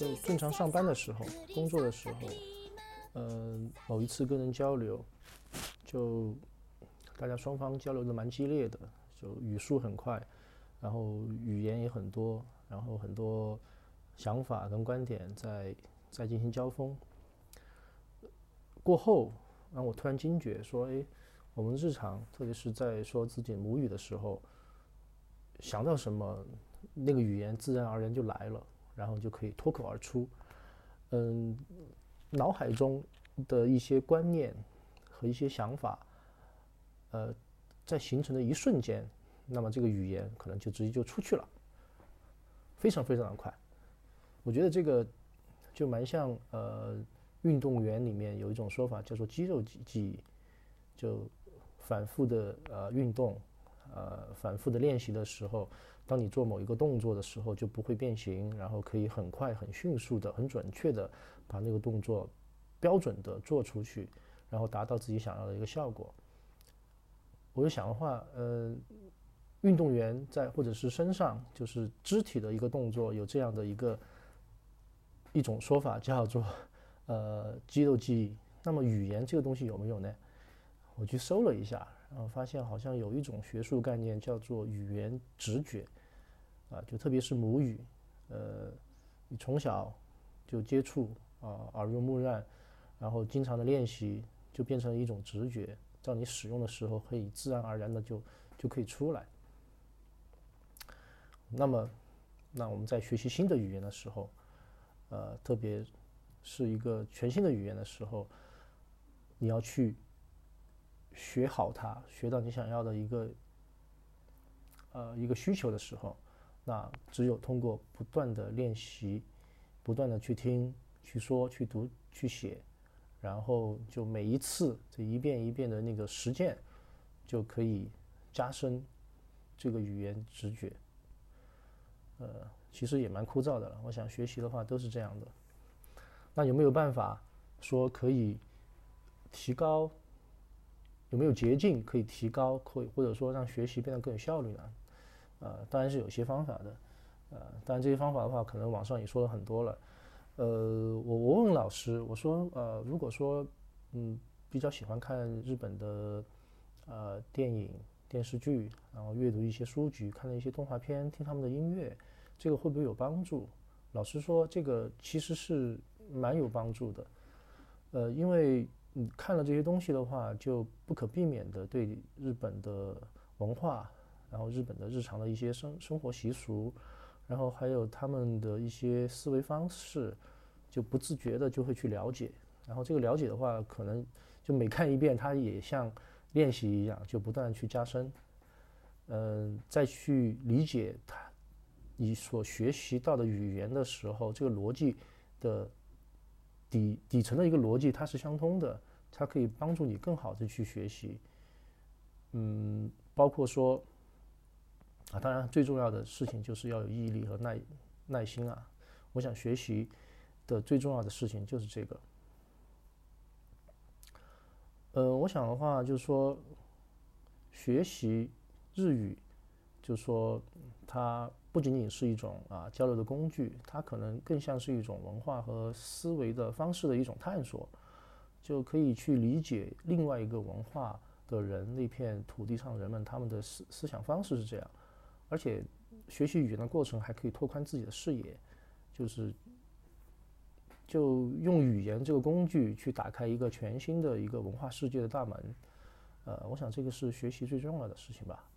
就正常上班的时候、工作的时候，嗯，某一次跟人交流，就大家双方交流的蛮激烈的，就语速很快，然后语言也很多，然后很多想法跟观点在在进行交锋。过后，让我突然惊觉说：“哎，我们日常，特别是在说自己母语的时候，想到什么，那个语言自然而然就来了。”然后就可以脱口而出，嗯，脑海中的一些观念和一些想法，呃，在形成的一瞬间，那么这个语言可能就直接就出去了，非常非常的快。我觉得这个就蛮像呃，运动员里面有一种说法叫做肌肉记忆，就反复的呃运动。呃，反复的练习的时候，当你做某一个动作的时候，就不会变形，然后可以很快、很迅速的、很准确的把那个动作标准的做出去，然后达到自己想要的一个效果。我就想的话，呃，运动员在或者是身上，就是肢体的一个动作，有这样的一个一种说法叫做呃肌肉记忆。那么语言这个东西有没有呢？我去搜了一下。然后发现好像有一种学术概念叫做语言直觉，啊，就特别是母语，呃，你从小就接触啊，耳濡目染，然后经常的练习，就变成一种直觉，到你使用的时候可以自然而然的就就可以出来。那么，那我们在学习新的语言的时候，呃，特别是一个全新的语言的时候，你要去。学好它，学到你想要的一个，呃，一个需求的时候，那只有通过不断的练习，不断的去听、去说、去读、去写，然后就每一次这一遍一遍的那个实践，就可以加深这个语言直觉。呃，其实也蛮枯燥的了。我想学习的话都是这样的。那有没有办法说可以提高？有没有捷径可以提高，可以或者说让学习变得更有效率呢？呃，当然是有些方法的，呃，当然这些方法的话，可能网上也说了很多了。呃，我我问老师，我说，呃，如果说，嗯，比较喜欢看日本的，呃，电影、电视剧，然后阅读一些书籍，看了一些动画片，听他们的音乐，这个会不会有帮助？老师说，这个其实是蛮有帮助的，呃，因为。你看了这些东西的话，就不可避免的对日本的文化，然后日本的日常的一些生生活习俗，然后还有他们的一些思维方式，就不自觉的就会去了解。然后这个了解的话，可能就每看一遍，它也像练习一样，就不断去加深。嗯，再去理解它，你所学习到的语言的时候，这个逻辑的。底底层的一个逻辑，它是相通的，它可以帮助你更好的去学习。嗯，包括说啊，当然最重要的事情就是要有毅力和耐耐心啊。我想学习的最重要的事情就是这个。呃，我想的话就是说，学习日语，就是说它。不仅仅是一种啊交流的工具，它可能更像是一种文化和思维的方式的一种探索，就可以去理解另外一个文化的人那片土地上人们他们的思思想方式是这样，而且学习语言的过程还可以拓宽自己的视野，就是就用语言这个工具去打开一个全新的一个文化世界的大门，呃，我想这个是学习最重要的事情吧。